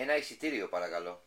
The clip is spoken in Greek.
Ένα εισιτήριο παρακαλώ.